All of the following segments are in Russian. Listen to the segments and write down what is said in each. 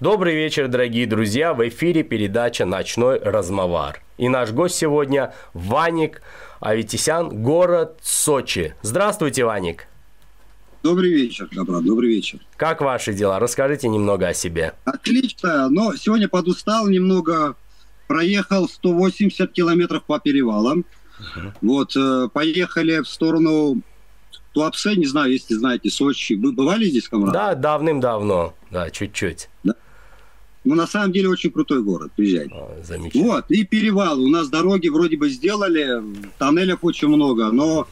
Добрый вечер, дорогие друзья. В эфире передача «Ночной размовар». И наш гость сегодня Ваник Аветисян, город Сочи. Здравствуйте, Ваник. Добрый вечер, добро, добрый вечер. Как ваши дела? Расскажите немного о себе. Отлично, но сегодня подустал немного, проехал 180 километров по перевалам. Uh-huh. Вот, э, поехали в сторону Туапсе, не знаю, если знаете, Сочи. Вы бывали здесь, комрад? Да, давным-давно, да, чуть-чуть. Да. Ну, на самом деле, очень крутой город, приезжайте. А, замечательно. Вот, и перевал. У нас дороги вроде бы сделали, тоннелев очень много, но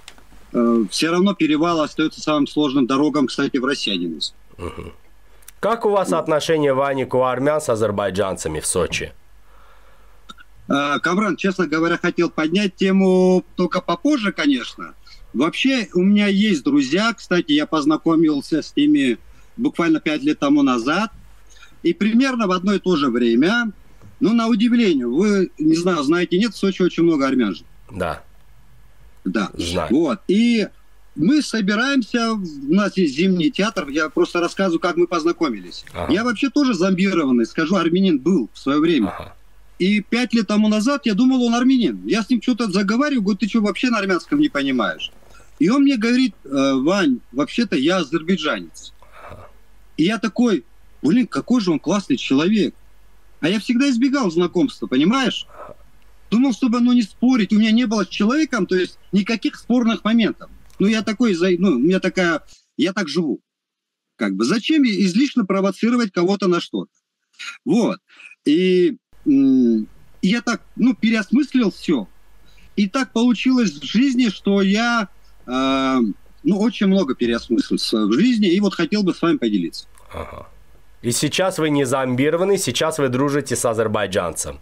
э, все равно перевал остается самым сложным дорогам, кстати, в России. Угу. Как у вас отношения, Ваник, у армян с азербайджанцами в Сочи? Э, Камран, честно говоря, хотел поднять тему только попозже, конечно. Вообще, у меня есть друзья, кстати, я познакомился с ними буквально пять лет тому назад – и примерно в одно и то же время, ну, на удивление, вы, не знаю, знаете, нет, в Сочи очень много армян же. Да. Да. Знаю. Вот. И мы собираемся, у нас есть зимний театр, я просто рассказываю, как мы познакомились. Ага. Я вообще тоже зомбированный, скажу, армянин был в свое время. Ага. И пять лет тому назад я думал, он армянин. Я с ним что-то заговариваю, говорю, ты что, вообще на армянском не понимаешь? И он мне говорит, «Э, Вань, вообще-то я азербайджанец. Ага. И я такой, блин, какой же он классный человек. А я всегда избегал знакомства, понимаешь? Думал, чтобы ну, не спорить. У меня не было с человеком, то есть никаких спорных моментов. Ну, я такой, ну, у меня такая, я так живу. Как бы зачем излишне провоцировать кого-то на что-то? Вот. И, я так, ну, переосмыслил все. И так получилось в жизни, что я, э, ну, очень много переосмыслил в жизни, и вот хотел бы с вами поделиться. Ага. И сейчас вы не зомбированы, сейчас вы дружите с азербайджанцем.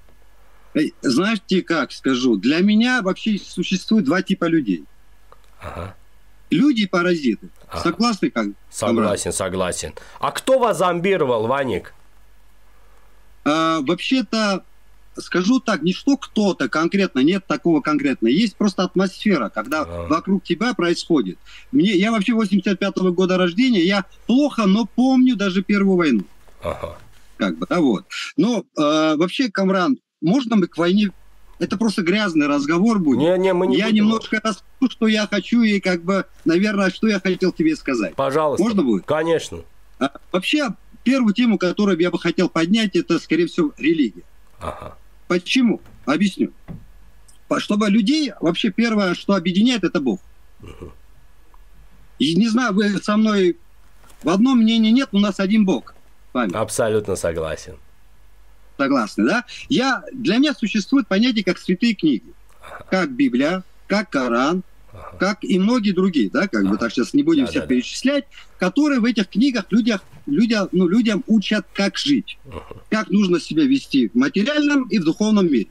Знаете как скажу? Для меня вообще существует два типа людей. Ага. Люди и паразиты. Ага. Согласны как? Согласен, согласен. А кто вас зомбировал, Ваник? А, вообще-то скажу так, не что кто-то конкретно, нет такого конкретно. Есть просто атмосфера, когда а. вокруг тебя происходит. Мне, я вообще 85-го года рождения, я плохо, но помню даже Первую войну. Ага. Как бы, а вот. Но э, вообще, Камран, можно мы к войне это просто грязный разговор будет. Не, не, мы не я будем. немножко расскажу, что я хочу, и как бы, наверное, что я хотел тебе сказать. Пожалуйста. Можно будет? Конечно. А, вообще, первую тему, которую я бы хотел поднять, это, скорее всего, религия. Ага. Почему? Объясню. Чтобы людей, вообще первое, что объединяет, это Бог. Угу. И не знаю, вы со мной в одном мнении нет, у нас один Бог. Вами. Абсолютно согласен. Согласны, да? Я, для меня существует понятие как святые книги. Ага. Как Библия, как Коран, ага. как и многие другие, да, как ага. бы так сейчас не будем да, всех да, перечислять, да. которые в этих книгах людях, людям, ну, людям учат, как жить, ага. как нужно себя вести в материальном и в духовном мире.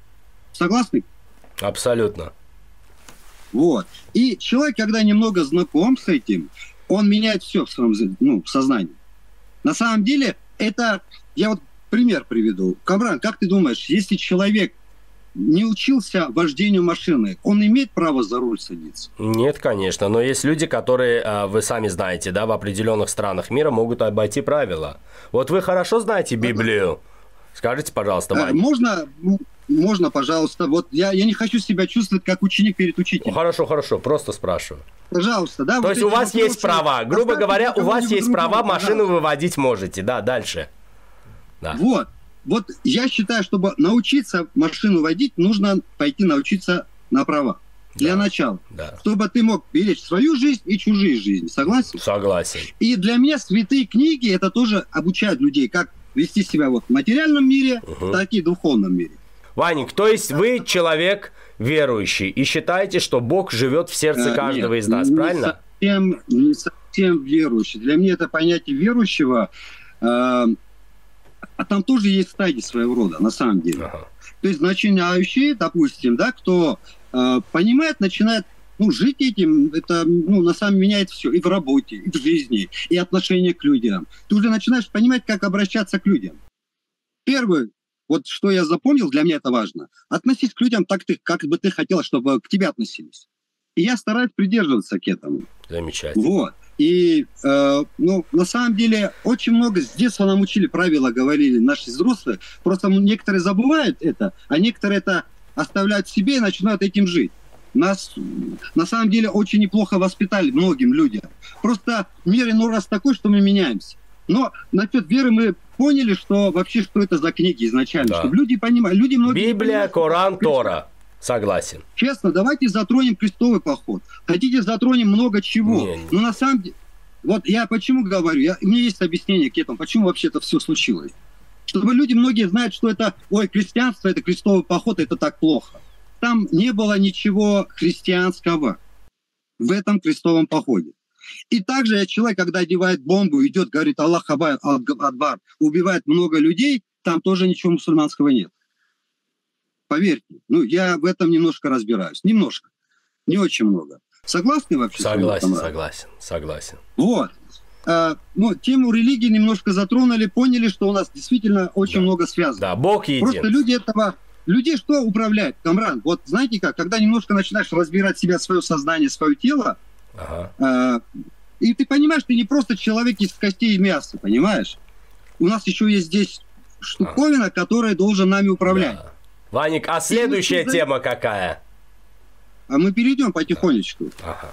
Согласны? Абсолютно. Вот. И человек, когда немного знаком с этим, он меняет все в своем ну, сознании. На самом деле, это, я вот пример приведу. Камран, как ты думаешь, если человек не учился вождению машины, он имеет право за руль садиться? Нет, конечно, но есть люди, которые, а, вы сами знаете, да, в определенных странах мира могут обойти правила. Вот вы хорошо знаете Библию. Скажите, пожалуйста, Ваня. Можно, можно, пожалуйста. Вот я, я не хочу себя чувствовать как ученик перед учителем. Хорошо, хорошо, просто спрашиваю. Пожалуйста, да. То вот есть у вас есть права, грубо говоря, у вас есть права, машину выводить можете, да, дальше. Да. Вот. Вот я считаю, чтобы научиться машину водить, нужно пойти научиться на права. Для да, начала. Да. Чтобы ты мог беречь свою жизнь и чужие жизни. Согласен? Согласен. И для меня святые книги это тоже обучают людей, как вести себя вот в материальном мире, угу. так и в духовном мире. Ваник, то есть вы человек верующий и считаете, что Бог живет в сердце каждого Нет, из нас, не правильно? Совсем, не совсем верующий. Для меня это понятие верующего э, а там тоже есть стадии своего рода, на самом деле. Ага. То есть начинающие, допустим, да, кто э, понимает, начинает ну, жить этим, это ну, на самом деле меняет все и в работе, и в жизни, и отношение к людям. Ты уже начинаешь понимать, как обращаться к людям. Первое, вот что я запомнил, для меня это важно. Относись к людям так, ты, как бы ты хотел, чтобы к тебе относились. И я стараюсь придерживаться к этому. Замечательно. Вот. И, э, ну, на самом деле, очень много с детства нам учили правила, говорили наши взрослые. Просто некоторые забывают это, а некоторые это оставляют себе и начинают этим жить. Нас, на самом деле, очень неплохо воспитали многим людям. Просто мир иной раз такой, что мы меняемся. Но насчет веры мы поняли, что вообще, что это за книги изначально. Да. Чтобы люди понимали. Люди многие Библия, Коран, Тора. Согласен. Честно, давайте затронем крестовый поход. Хотите, затронем много чего. Не, не. Но на самом деле, вот я почему говорю, я, у меня есть объяснение к этому, почему вообще это все случилось. Чтобы люди многие знают, что это, ой, крестьянство, это крестовый поход, это так плохо. Там не было ничего христианского в этом крестовом походе. И также человек, когда одевает бомбу, идет, говорит Аллах Адбар, убивает много людей, там тоже ничего мусульманского нет. Поверьте. Ну, я в этом немножко разбираюсь. Немножко. Не очень много. Согласны вообще? Согласен, согласен, согласен. Вот. А, ну, тему религии немножко затронули, поняли, что у нас действительно очень да. много связано. Да, Бог един. Просто люди этого... Людей что управляет, Камран? Вот знаете как, когда немножко начинаешь разбирать себя, свое сознание, свое тело, ага. а, и ты понимаешь, ты не просто человек из костей и мяса, понимаешь? У нас еще есть здесь штуковина, ага. которая должен нами управлять. Да. Ваник, а следующая тема какая? А мы перейдем потихонечку. Ага.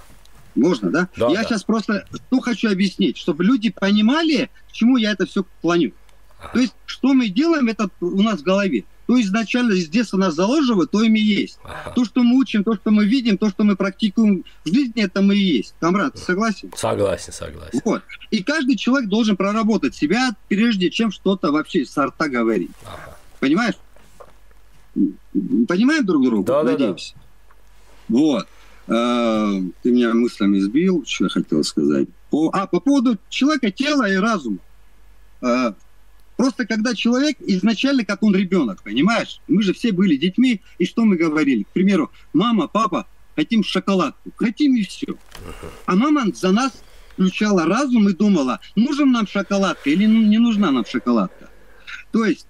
Можно, да? да я да. сейчас просто что хочу объяснить, чтобы люди понимали, к чему я это все клоню. Ага. То есть, что мы делаем, это у нас в голове. То изначально из детства нас заложивают, то ими есть. Ага. То, что мы учим, то, что мы видим, то, что мы практикуем в жизни, это мы и есть. Камрад, ты согласен? Согласен, согласен. Вот. И каждый человек должен проработать себя, прежде чем что-то вообще с говорить. Ага. Понимаешь? Понимаем друг друга? Да, Надеемся. да, да. Вот. А, ты меня мыслями сбил, что я хотел сказать. По, а, по поводу человека, тела и разума. А, просто когда человек изначально, как он ребенок, понимаешь? Мы же все были детьми, и что мы говорили? К примеру, мама, папа, хотим шоколадку. Хотим и все. А мама за нас включала разум и думала, нужен нам шоколадка или не нужна нам шоколадка. То есть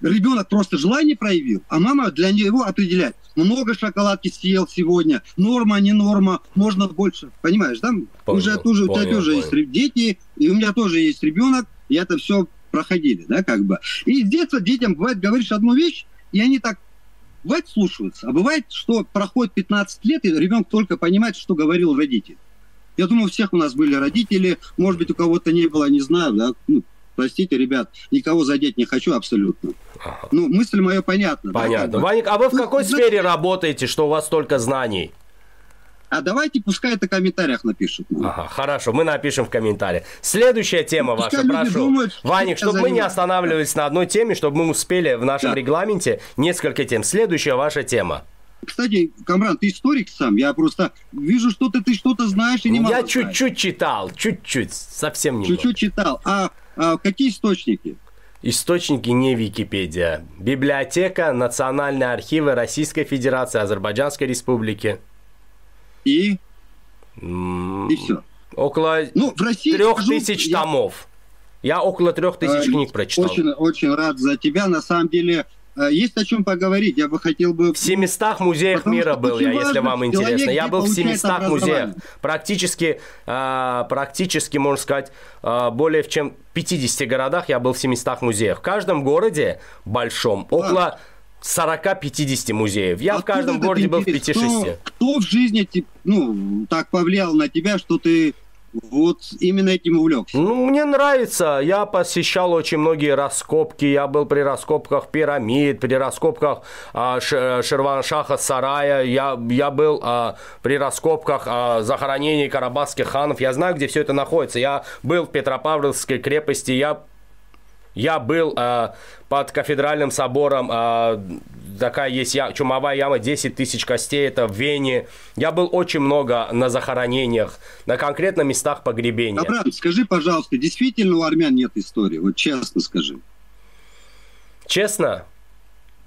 ребенок просто желание проявил, а мама для него определяет, много шоколадки съел сегодня, норма, не норма, можно больше. Понимаешь, да? Понял, уже тоже, понял, у тебя тоже понял. есть дети, и у меня тоже есть ребенок, и это все проходили, да, как бы. И с детства детям бывает, говоришь одну вещь, и они так бывает слушаются, а бывает, что проходит 15 лет, и ребенок только понимает, что говорил родитель. Я думаю, у всех у нас были родители, может быть, у кого-то не было, не знаю, да, ну, простите, ребят, никого задеть не хочу абсолютно. Ага. Ну, мысль моя понятна. Понятно. Да, Ваник, а вы в какой ну, сфере работаете, что у вас столько знаний? А давайте пускай это в комментариях напишут. Ага, хорошо, мы напишем в комментариях. Следующая тема ну, ваша, прошу. Думают, Ваник, чтобы мы не останавливались на одной теме, чтобы мы успели в нашем да. регламенте несколько тем. Следующая ваша тема. Кстати, Камран, ты историк сам. Я просто вижу, что ты, ты что-то знаешь и не могу Я чуть-чуть читал, чуть-чуть, совсем немного. Чуть-чуть читал. А, а какие источники? Источники не Википедия. Библиотека, Национальные архивы Российской Федерации, Азербайджанской Республики. И? И все. Около ну, в России, трех тысяч я... томов. Я около трех тысяч а, книг прочитал. Очень, очень рад за тебя. На самом деле, Э, есть о чем поговорить. Я бы хотел бы... В 700 музеях Потому мира был я, если вам интересно. Я был в 700 музеях. Практически, э, практически, можно сказать, э, более чем 50 городах я был в 700 музеях. В каждом городе большом около 40-50 музеев. Я а в каждом городе был в 5-6. Кто, кто в жизни ну, так повлиял на тебя, что ты вот именно этим увлекся? Ну, мне нравится. Я посещал очень многие раскопки. Я был при раскопках пирамид, при раскопках а, Шерваншаха Сарая. Я, я был а, при раскопках а, захоронений карабахских ханов. Я знаю, где все это находится. Я был в Петропавловской крепости. Я я был э, под кафедральным собором, э, такая есть я, чумовая яма, 10 тысяч костей, это в Вене. Я был очень много на захоронениях, на конкретно местах погребения. Абрам, скажи, пожалуйста, действительно у армян нет истории? Вот честно скажи. Честно?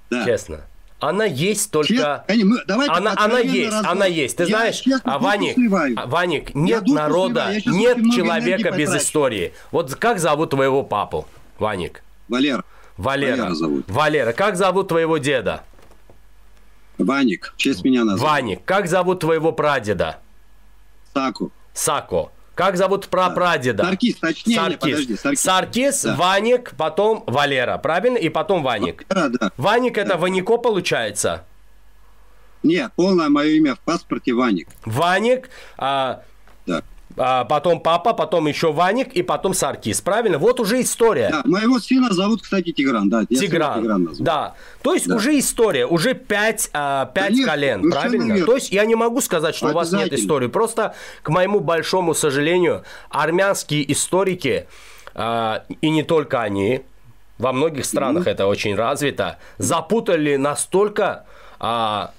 Да. Честно. Она есть только... Честно, мы, она, она есть, разговор. она есть. Ты я знаешь, а Ваник, а, Ваник, нет народа, нет человека без истории. Вот как зовут твоего папу? Ваник. Валер. Валера. Валера зовут. Валера. Как зовут твоего деда? Ваник. В честь меня назвал. Ваник. Как зовут твоего прадеда? Саку. Сако. Как зовут прапрадеда? Саркис, точнее, Саркис. подожди. Саркис, Саркис да. Ваник, потом Валера, правильно? И потом Ваник. Да, да. Ваник это Ванико получается? Нет, полное мое имя в паспорте Ваник. Ваник, а, да а, потом папа, потом еще Ваник и потом Саркис, правильно? Вот уже история. Да, моего сына зовут, кстати, Тигран, да. Тигран, Тигран да. То есть да. уже история, уже пять, а, пять Конечно, колен, правильно? Верно. То есть я не могу сказать, что у вас нет истории. Просто, к моему большому сожалению, армянские историки, а, и не только они, во многих странах mm-hmm. это очень развито, запутали настолько... А,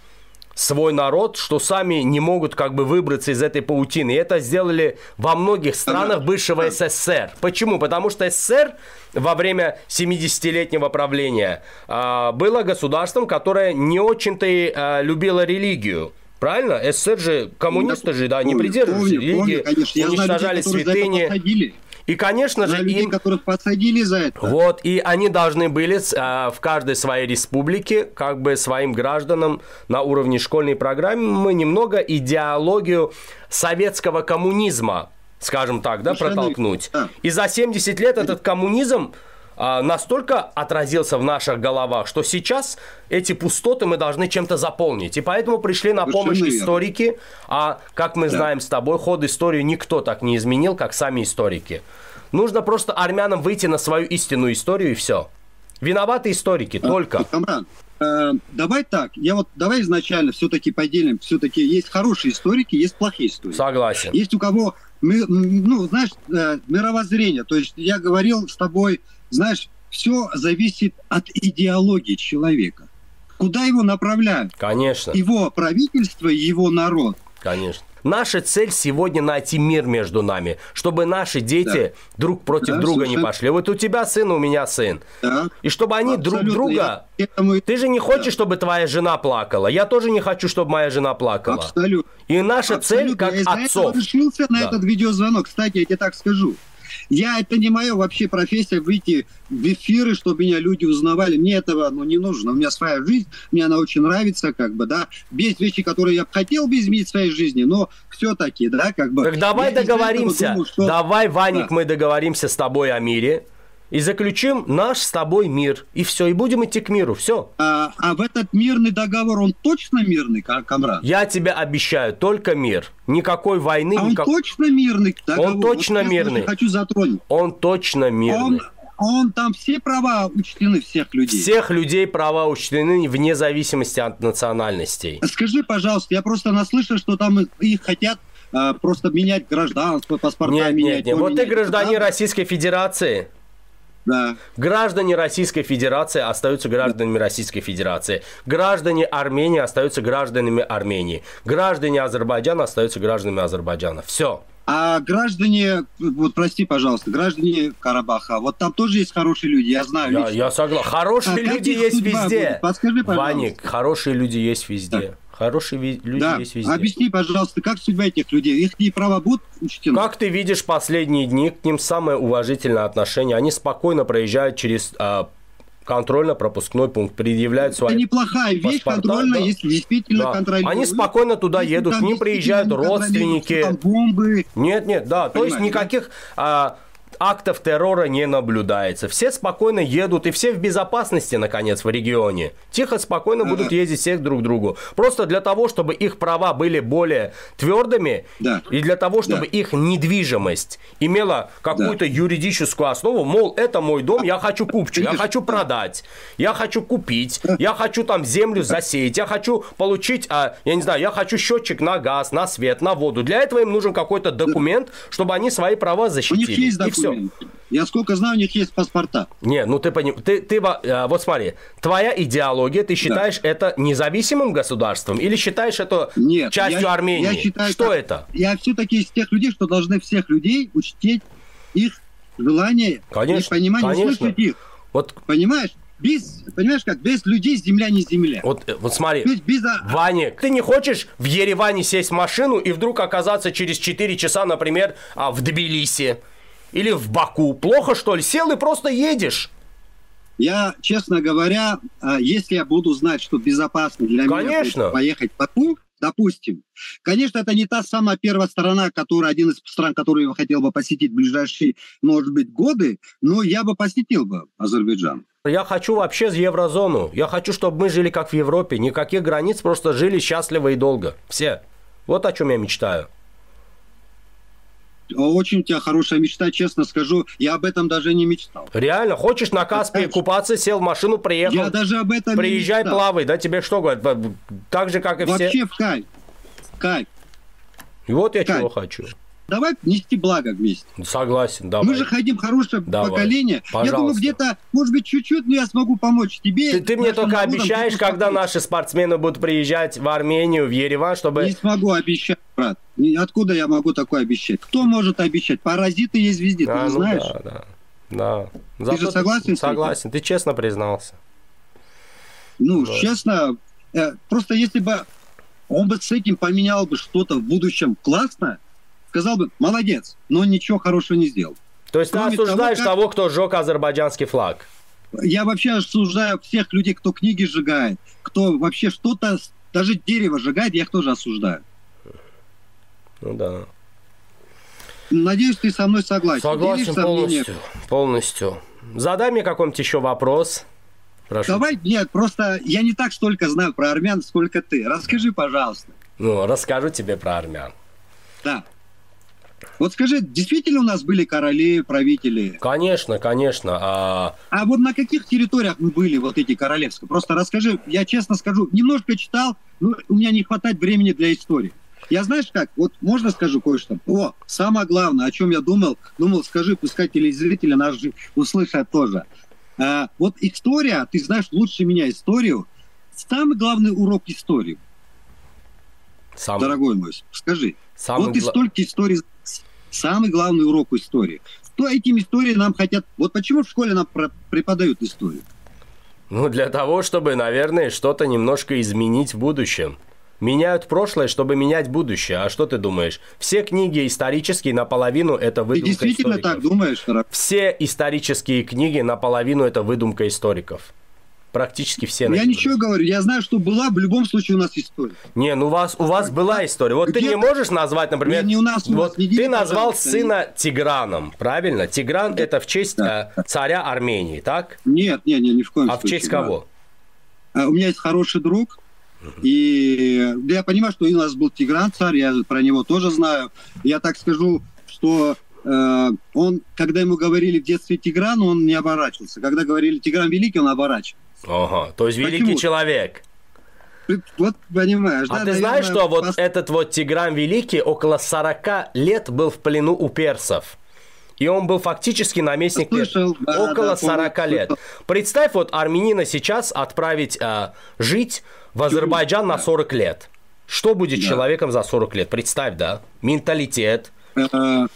свой народ, что сами не могут как бы выбраться из этой паутины. И это сделали во многих странах бывшего СССР. Почему? Потому что СССР во время 70-летнего правления э, было государством, которое не очень-то и э, любило религию. Правильно? СССР же, коммунисты же, да, не придерживались религии, помню, уничтожали святыни. И, конечно же, людей, им... которых посадили за это. Вот, и они должны были э, в каждой своей республике, как бы своим гражданам на уровне школьной программы немного идеологию советского коммунизма, скажем так, да, протолкнуть. Да. И за 70 лет этот коммунизм настолько отразился в наших головах, что сейчас эти пустоты мы должны чем-то заполнить. И поэтому пришли на помощь Совершенно историки, а как мы да. знаем с тобой, ход истории никто так не изменил, как сами историки. Нужно просто армянам выйти на свою истинную историю и все. Виноваты историки, а, только. Камран, э, давай так, я вот давай изначально все-таки поделим, все-таки есть хорошие историки, есть плохие историки. Согласен. Есть у кого, ну, знаешь, э, мировоззрение. То есть я говорил с тобой знаешь, все зависит от идеологии человека. Куда его направляют? Конечно. Его правительство и его народ. Конечно. Наша цель сегодня найти мир между нами, чтобы наши дети да. друг против да, друга совершенно. не пошли. Вот у тебя сын, у меня сын. Да. И чтобы они Абсолютно. друг друга... Я... Ты же не хочешь, да. чтобы твоя жена плакала. Я тоже не хочу, чтобы моя жена плакала. Абсолютно. И наша Абсолютно. цель как я отцов. Я решился на да. этот видеозвонок. Кстати, я тебе так скажу. Я, это не моя вообще профессия выйти в эфиры, чтобы меня люди узнавали. Мне этого ну, не нужно. У меня своя жизнь, мне она очень нравится, как бы, да. Есть вещи, которые я хотел бы изменить в своей жизни, но все-таки, да, как бы... Так давай договоримся. Думаю, что... Давай, Ваник, да. мы договоримся с тобой о мире и заключим наш с тобой мир. И все, и будем идти к миру. Все. А, а в этот мирный договор, он точно мирный, Камрад? Я тебе обещаю, только мир. Никакой войны. А никак... он точно мирный договор? Он точно вот мирный. Хочу затронуть. Он точно мирный. Он он там все права учтены всех людей. Всех людей права учтены вне зависимости от национальностей. Скажи, пожалуйста, я просто наслышал, что там их хотят а, просто менять гражданство, паспорта нет, менять. Нет, нет, вот ты гражданин Российской Федерации. Да. Граждане Российской Федерации остаются гражданами Российской Федерации. Граждане Армении остаются гражданами Армении. Граждане Азербайджана остаются гражданами Азербайджана. Все. А граждане, вот прости, пожалуйста, граждане Карабаха, вот там тоже есть хорошие люди, я знаю. Я, я согласен. Хорошие а люди есть везде. Будет? Подскажи, пожалуйста. Ваник, хорошие люди есть везде. Так. Хорошие люди да. есть везде. Объясни, пожалуйста, как судьба этих людей? Их права будут учтены? Как ты видишь последние дни, к ним самое уважительное отношение. Они спокойно проезжают через а, контрольно-пропускной пункт, предъявляют свои Это неплохая вещь, контрольно, да. если действительно да. контролируют. Они спокойно туда если едут, к ним приезжают родственники. Там бомбы. Нет, нет, да, Понимаешь, то есть никаких... Да? А, актов террора не наблюдается. Все спокойно едут, и все в безопасности, наконец, в регионе. Тихо, спокойно будут ездить всех друг к другу. Просто для того, чтобы их права были более твердыми, да. и для того, чтобы да. их недвижимость имела какую-то да. юридическую основу, мол, это мой дом, я хочу купчу, я хочу продать, я хочу купить, я хочу там землю засеять, я хочу получить, а, я не знаю, я хочу счетчик на газ, на свет, на воду. Для этого им нужен какой-то документ, чтобы они свои права защитили. У них есть документ все. Я сколько знаю, у них есть паспорта. Не, ну ты поним, ты, ты э, вот смотри, твоя идеология, ты считаешь да. это независимым государством или считаешь это Нет, частью я, Армении? Я считаю, что так, это? Я все-таки из тех людей, что должны всех людей учтить их желание, конечно, их понимание, конечно. их. Вот. Понимаешь? Без, понимаешь, как без людей земля не земля. Вот, э, вот смотри, без, без... Ваник, ты не хочешь в Ереване сесть в машину и вдруг оказаться через 4 часа, например, а, в Тбилиси? Или в Баку. Плохо, что ли? Сел и просто едешь. Я, честно говоря, а, если я буду знать, что безопасно для Конечно. меня поехать в Баку, допустим. Конечно, это не та самая первая сторона, которая один из стран, которую я хотел бы посетить в ближайшие, может быть, годы, но я бы посетил бы Азербайджан. Я хочу вообще еврозону. Я хочу, чтобы мы жили как в Европе. Никаких границ, просто жили счастливо и долго. Все. Вот о чем я мечтаю. Очень у тебя хорошая мечта, честно скажу. Я об этом даже не мечтал. Реально? Хочешь на Каспии купаться, сел в машину, приехал? Я даже об этом Приезжай, не мечтал. плавай, да? Тебе что говорят? Так же, как и Вообще все? Вообще в кайф. Кайф. И вот я кайф. чего хочу. Давай нести благо вместе. Согласен, да. Мы же хотим хорошее давай. поколение. Пожалуйста. Я думаю, где-то, может быть, чуть-чуть, но я смогу помочь тебе. Ты, ты мне только обещаешь, когда наши спортсмены будут приезжать в Армению, в Ереван, чтобы... Не смогу обещать, брат. Откуда я могу такое обещать? Кто может обещать? Паразиты есть везде, а, ты ну знаешь? Да, да. да. Ты же согласен? Согласен, ты честно признался. Ну, да. честно, э, просто если бы он бы с этим поменял бы что-то в будущем классно, сказал бы, молодец, но ничего хорошего не сделал. То есть Кроме ты осуждаешь того, как... того, кто сжег азербайджанский флаг? Я вообще осуждаю всех людей, кто книги сжигает, кто вообще что-то, даже дерево сжигает, я их тоже осуждаю. Ну да. Надеюсь, ты со мной согласен. Согласен полностью. Полностью. Задай мне какой-нибудь еще вопрос. Прошу. Давай, нет, просто я не так столько знаю про армян, сколько ты. Расскажи, пожалуйста. Ну, расскажу тебе про армян. Да. Вот скажи, действительно у нас были короли, правители? Конечно, конечно. А... а вот на каких территориях мы были, вот эти королевские? Просто расскажи, я честно скажу, немножко читал, но у меня не хватает времени для истории. Я знаешь как, вот можно скажу кое-что? О, самое главное, о чем я думал, думал, скажи, пускай телезрители нас же услышат тоже. А, вот история, ты знаешь лучше меня историю, самый главный урок истории. Самый... Дорогой мой, скажи. Самый вот и столько историй Самый главный урок истории. Что этим истории нам хотят... Вот почему в школе нам преподают историю? Ну, для того, чтобы, наверное, что-то немножко изменить в будущем. Меняют прошлое, чтобы менять будущее. А что ты думаешь? Все книги исторические наполовину это выдумка историков. Ты действительно историков. так думаешь? Все исторические книги наполовину это выдумка историков практически все. Я ничего говорю, я знаю, что была в любом случае у нас история. Не, ну у вас, у вас была история. Вот Где ты не можешь назвать, например, не, не у нас, у вот нас, ты назвал сына Тиграном, правильно? Тигран это в честь да. Э, царя Армении, так? Нет, нет, нет, ни в коем а случае. А в честь кого? Да. У меня есть хороший друг, и я понимаю, что у нас был Тигран царь, я про него тоже знаю. Я так скажу, что э, он, когда ему говорили в детстве Тигран, он не оборачивался. Когда говорили Тигран Великий, он оборачивался. Ага, то есть великий Почему? человек. Вот понимаешь, а да? ты наверное, знаешь, что пос... вот этот вот Тигран Великий около 40 лет был в плену у персов? И он был фактически наместник Слышал, да, около да, 40 помню, лет. Представь, вот армянина сейчас отправить а, жить в Азербайджан на 40 лет. Что будет да. человеком за 40 лет? Представь, да? Менталитет. Э,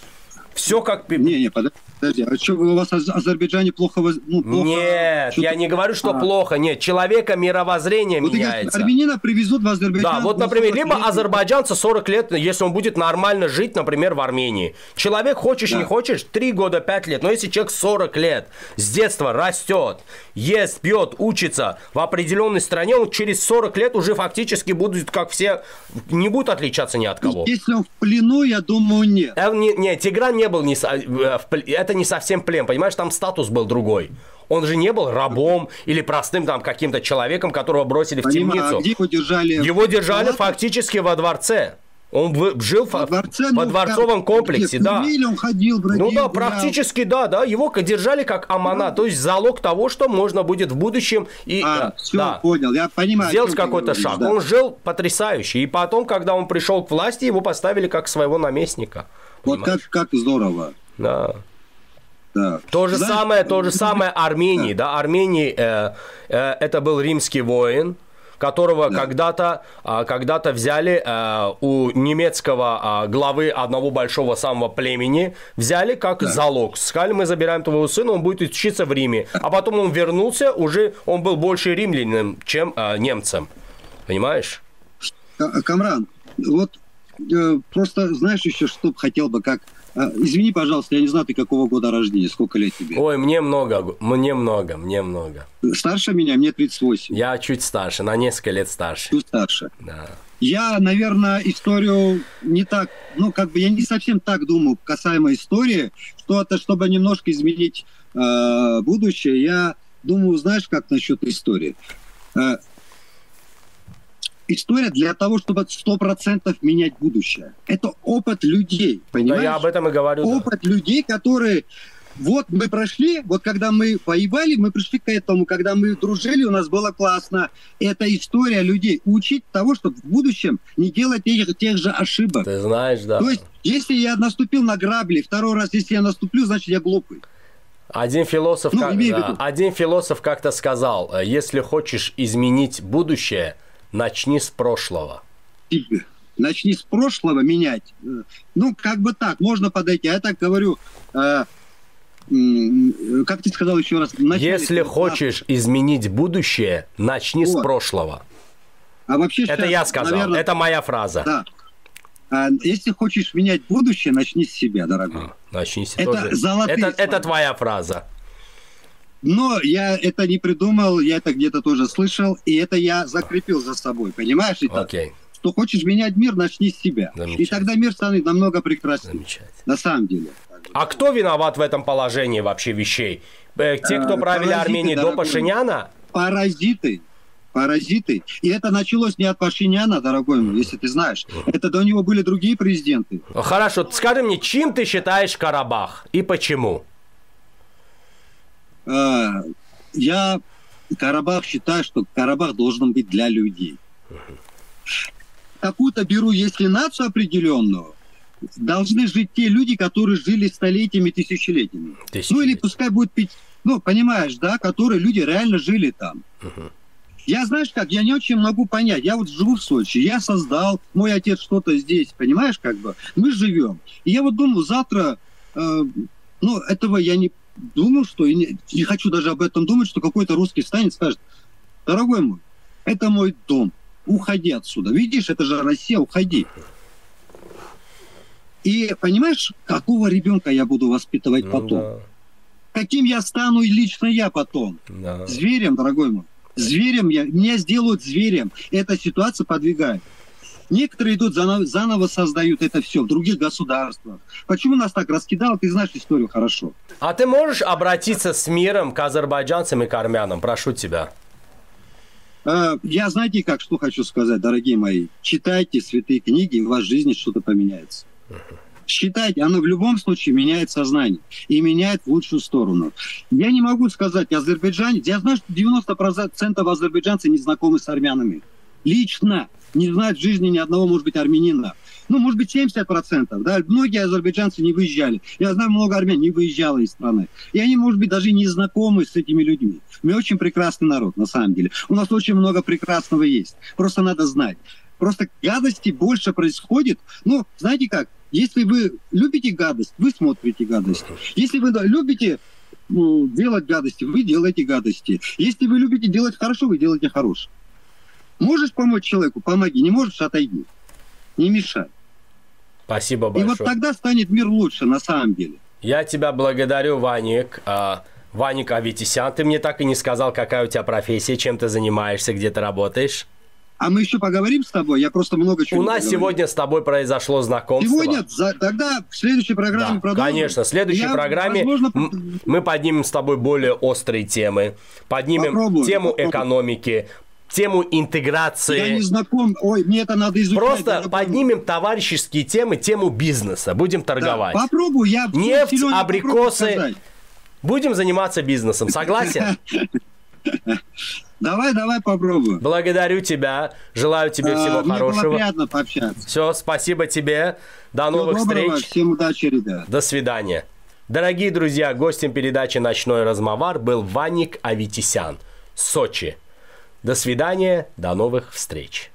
Все как... Не, не, подожди. А что, у вас в Азербайджане плохо... Ну, плохо нет, я не говорю, что а. плохо. Нет, человека мировоззрение вот меняется. Армянина привезут в Азербайджан. Да, вот, например, либо лет. азербайджанца 40 лет, если он будет нормально жить, например, в Армении. Человек, хочешь, да. не хочешь, 3 года, 5 лет. Но если человек 40 лет с детства растет, ест, пьет, учится в определенной стране, он через 40 лет уже фактически будет, как все, не будет отличаться ни от кого. Если он в плену, я думаю, нет. Э, не, не, Тигран не был не, э, в, это не совсем плен, понимаешь, там статус был другой. Он же не был рабом или простым там каким-то человеком, которого бросили в темницу. А где его держали? Его держали фактически во дворце. Он жил во, дворце, во ну, дворцовом комплексе, да. он ходил, бродил, Ну да, практически да, да. Его держали как амана, да. то есть залог того, что можно будет в будущем и а, все, да, понял, я понимаю. Сделать какой-то шаг. Да. Он жил потрясающе, и потом, когда он пришел к власти, его поставили как своего наместника. Вот как как здорово. Да. Да. То же Знаешь, самое, то же самое Армении, да, да Армении э, э, это был римский воин, которого да. когда-то а, когда-то взяли а, у немецкого а, главы одного большого самого племени, взяли как да. залог. Сказали, мы забираем твоего сына, он будет учиться в Риме. А потом он вернулся, уже он был больше римлянином, чем а, немцем. Понимаешь? Камран, вот просто знаешь еще, что хотел бы как а, извини, пожалуйста, я не знаю, ты какого года рождения, сколько лет тебе? Ой, мне много, мне много, мне много. Старше меня, мне 38. Я чуть старше, на несколько лет старше. Чуть старше. Да. Я, наверное, историю не так, ну, как бы я не совсем так думаю касаемо истории, что это, чтобы немножко изменить э, будущее, я думаю, знаешь, как насчет истории? Э, история для того, чтобы сто процентов менять будущее. Это опыт людей, понимаешь? Да, я об этом и говорю. Опыт да. людей, которые вот мы прошли, вот когда мы воевали, мы пришли к этому, когда мы дружили, у нас было классно. Это история людей. Учить того, чтобы в будущем не делать тех, тех же ошибок. Ты знаешь, да. То есть, если я наступил на грабли, второй раз, если я наступлю, значит, я глупый. Один философ, ну, как, да, один философ как-то сказал, если хочешь изменить будущее, начни с прошлого. Начни с прошлого менять. Э, ну, как бы так, можно подойти. А я так говорю, э, как ты сказал еще раз? Если хочешь изменить будущее, начни вот. с прошлого. А вообще это сейчас, я сказал, наверное, это моя фраза. Да. А если хочешь менять будущее, начни с себя, дорогой. А, начни с себя. Это, золотые это, это твоя фраза. Но я это не придумал, я это где-то тоже слышал, и это я закрепил за собой, понимаешь? Это, Окей. Что хочешь менять мир, начни с себя. И тогда мир станет намного прекраснее. На самом деле. А кто виноват в этом положении вообще вещей? Э, те, кто э, правили Арменией до Пашиняна? Паразиты. Паразиты. И это началось не от Пашиняна, дорогой мой, если ты знаешь. Это до него были другие президенты. Хорошо, скажи мне, чем ты считаешь Карабах и почему? А, я Карабах считаю, что Карабах должен быть для людей. Какую-то беру, если нацию определенную, должны жить те люди, которые жили столетиями, тысячелетиями. Тысячелетия. Ну или пускай будет пить, ну понимаешь, да, которые люди реально жили там. Угу. Я, знаешь как, я не очень могу понять. Я вот живу в Сочи, я создал, мой отец что-то здесь, понимаешь, как бы. Мы живем. И я вот думаю, завтра, э, ну, этого я не думал, что, и не, не хочу даже об этом думать, что какой-то русский станет, скажет, дорогой мой, это мой дом, уходи отсюда. Видишь, это же Россия, уходи. И понимаешь, какого ребенка я буду воспитывать ну, потом? Да. Каким я стану лично я потом? Да. Зверем, дорогой мой. Зверем я, меня сделают зверем. Эта ситуация подвигает. Некоторые идут заново, заново создают это все в других государствах. Почему нас так раскидало? Ты знаешь историю хорошо. А ты можешь обратиться с миром к азербайджанцам и к армянам? Прошу тебя. Э, я, знаете, как что хочу сказать, дорогие мои. Читайте святые книги, и в вашей жизни что-то поменяется. Считайте, оно в любом случае меняет сознание и меняет в лучшую сторону. Я не могу сказать, Азербайджане, я знаю, что 90% азербайджанцев не знакомы с армянами. Лично не знают в жизни ни одного, может быть, армянина. Ну, может быть, 70%. Да? Многие азербайджанцы не выезжали. Я знаю, много армян не выезжало из страны. И они, может быть, даже не знакомы с этими людьми. Мы очень прекрасный народ, на самом деле. У нас очень много прекрасного есть. Просто надо знать. Просто гадости больше происходит. Ну, знаете как, если вы любите гадость, вы смотрите гадости. Если вы любите ну, делать гадости, вы делаете гадости. Если вы любите делать хорошо, вы делаете хорошее. Можешь помочь человеку, помоги. Не можешь, отойди. Не мешай. Спасибо большое. И вот тогда станет мир лучше, на самом деле. Я тебя благодарю, Ваник. А, Ваник Аветисян, ты мне так и не сказал, какая у тебя профессия, чем ты занимаешься, где ты работаешь. А мы еще поговорим с тобой, я просто много чего У нас поговорим. сегодня с тобой произошло знакомство. Сегодня? За, тогда в следующей программе да, продолжим. Конечно, в следующей я, программе возможно... мы поднимем с тобой более острые темы. Поднимем попробуем, тему попробуем. экономики, тему интеграции. Я не знаком, ой, мне это надо изучать. Просто поднимем товарищеские темы, тему бизнеса, будем торговать. Да, попробую, я Нефть, абрикосы, будем заниматься бизнесом, согласен? Давай, давай попробуем. Благодарю тебя. Желаю тебе а, всего мне хорошего. Было приятно пообщаться. Все, спасибо тебе. До Всего новых доброго. встреч. Всем удачи, ребят. До свидания. Дорогие друзья, гостем передачи «Ночной размовар» был Ваник Аветисян, Сочи. До свидания, до новых встреч.